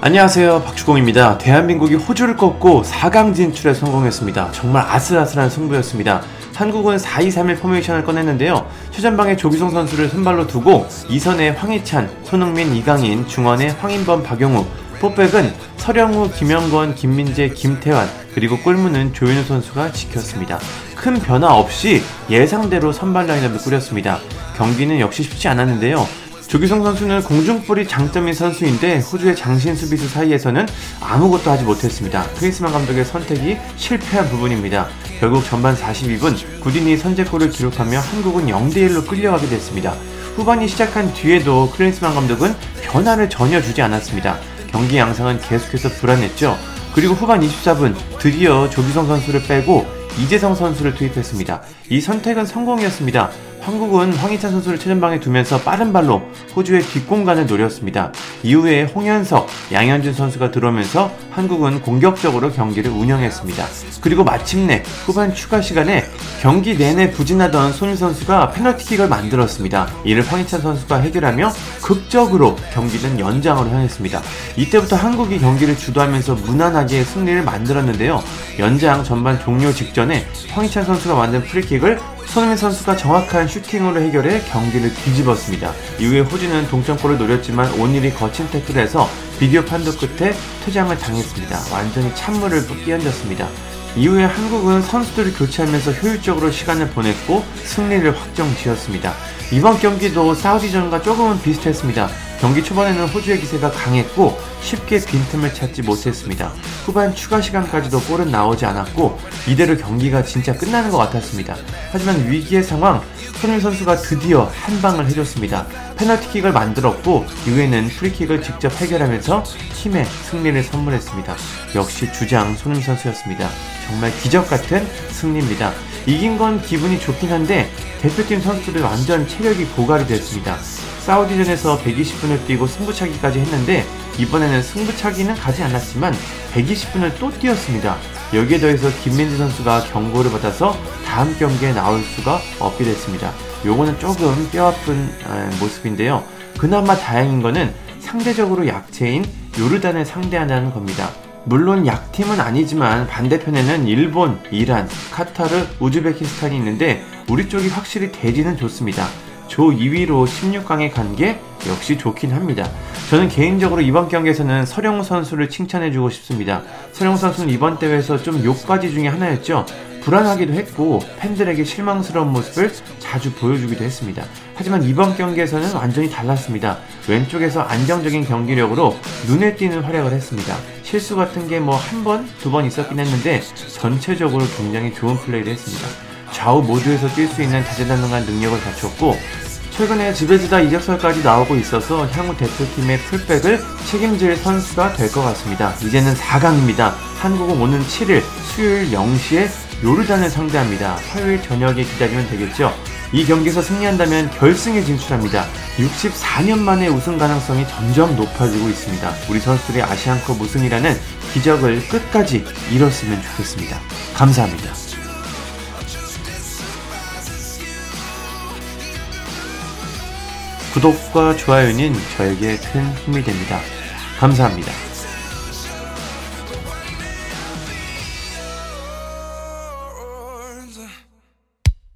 안녕하세요 박주공입니다. 대한민국이 호주를 꺾고 4강 진출에 성공했습니다. 정말 아슬아슬한 승부였습니다. 한국은 4-2-3-1 포메이션을 꺼냈는데요. 최전방에 조규성 선수를 선발로 두고 2선에 황희찬, 손흥민, 이강인, 중원에 황인범, 박용우, 포백은 설영우, 김영권, 김민재, 김태환, 그리고 골문은 조현우 선수가 지켰습니다. 큰 변화 없이 예상대로 선발 라인업을 꾸렸습니다. 경기는 역시 쉽지 않았는데요. 조기성 선수는 공중볼이 장점인 선수인데 호주의 장신 수비수 사이에서는 아무것도 하지 못했습니다. 크리스만 감독의 선택이 실패한 부분입니다. 결국 전반 42분 구딘이 선제골을 기록하며 한국은 0대1로 끌려가게 됐습니다. 후반이 시작한 뒤에도 크리스만 감독은 변화를 전혀 주지 않았습니다. 경기 양상은 계속해서 불안했죠. 그리고 후반 24분 드디어 조기성 선수를 빼고 이재성 선수를 투입했습니다. 이 선택은 성공이었습니다. 한국은 황희찬 선수를 최전방에 두면서 빠른 발로 호주의 뒷공간을 노렸습니다. 이후에 홍현석, 양현준 선수가 들어오면서 한국은 공격적으로 경기를 운영했습니다. 그리고 마침내 후반 추가 시간에 경기 내내 부진하던 손흥민 선수가 페널티킥을 만들었습니다. 이를 황희찬 선수가 해결하며 극적으로 경기는 연장으로 향했습니다. 이때부터 한국이 경기를 주도하면서 무난하게 승리를 만들었는데요. 연장 전반 종료 직전에 황희찬 선수가 만든 프리킥을 손흥민 선수가 정확한 슈팅으로 해결해 경기를 뒤집었습니다. 이후에 호주는 동점골을 노렸지만 오닐이 거친 태클에서 비디오 판독 끝에 퇴장을 당했습니다. 완전히 찬물을 끼얹었습니다. 이후에 한국은 선수들을 교체하면서 효율적으로 시간을 보냈고 승리를 확정 지었습니다. 이번 경기도 사우디전과 조금은 비슷했습니다. 경기 초반에는 호주의 기세가 강했고 쉽게 빈틈을 찾지 못했습니다. 후반 추가 시간까지도 골은 나오지 않았고 이대로 경기가 진짜 끝나는 것 같았습니다. 하지만 위기의 상황 손흥민 선수가 드디어 한 방을 해줬습니다. 페널티킥을 만들었고 이후에는 프리킥을 직접 해결하면서 팀에 승리를 선물했습니다. 역시 주장 손흥민 선수였습니다. 정말 기적 같은 승리입니다. 이긴 건 기분이 좋긴 한데 대표팀 선수들 완전 체력이 고갈이 됐습니다. 사우디전에서 120분을 뛰고 승부차기까지 했는데 이번에는 승부차기는 가지 않았지만 120분을 또 뛰었습니다. 여기에 더해서 김민재 선수가 경고를 받아서 다음 경기에 나올 수가 없게 됐습니다. 요거는 조금 뼈아픈 아, 모습인데요. 그나마 다행인 거는 상대적으로 약체인 요르단을 상대한다는 겁니다. 물론 약팀은 아니지만 반대편에는 일본, 이란, 카타르, 우즈베키스탄이 있는데 우리 쪽이 확실히 대지는 좋습니다. 조 2위로 16강에 간 게 역시 좋긴 합니다. 저는 개인적으로 이번 경기에서는 서령우 선수를 칭찬해주고 싶습니다. 서령우 선수는 이번 대회에서 좀 욕바지 중에 하나였죠. 불안하기도 했고 팬들에게 실망스러운 모습을 자주 보여주기도 했습니다. 하지만 이번 경기에서는 완전히 달랐습니다. 왼쪽에서 안정적인 경기력으로 눈에 띄는 활약을 했습니다. 실수 같은 게 뭐 한 번, 두 번 있었긴 했는데 전체적으로 굉장히 좋은 플레이를 했습니다. 좌우 모두에서 뛸 수 있는 다재다능한 능력을 갖췄고 최근에 지베즈다 이적설까지 나오고 있어서 향후 대표팀의 풀백을 책임질 선수가 될 것 같습니다. 이제는 4강입니다. 한국은 오는 7일 수요일 0시에 요르단을 상대합니다. 화요일 저녁에 기다리면 되겠죠. 이 경기에서 승리한다면 결승에 진출합니다. 64년 만에 우승 가능성이 점점 높아지고 있습니다. 우리 선수들의 아시안컵 우승이라는 기적을 끝까지 이뤘으면 좋겠습니다. 감사합니다. 구독과 좋아요는 저에게 큰 힘이 됩니다. 감사합니다.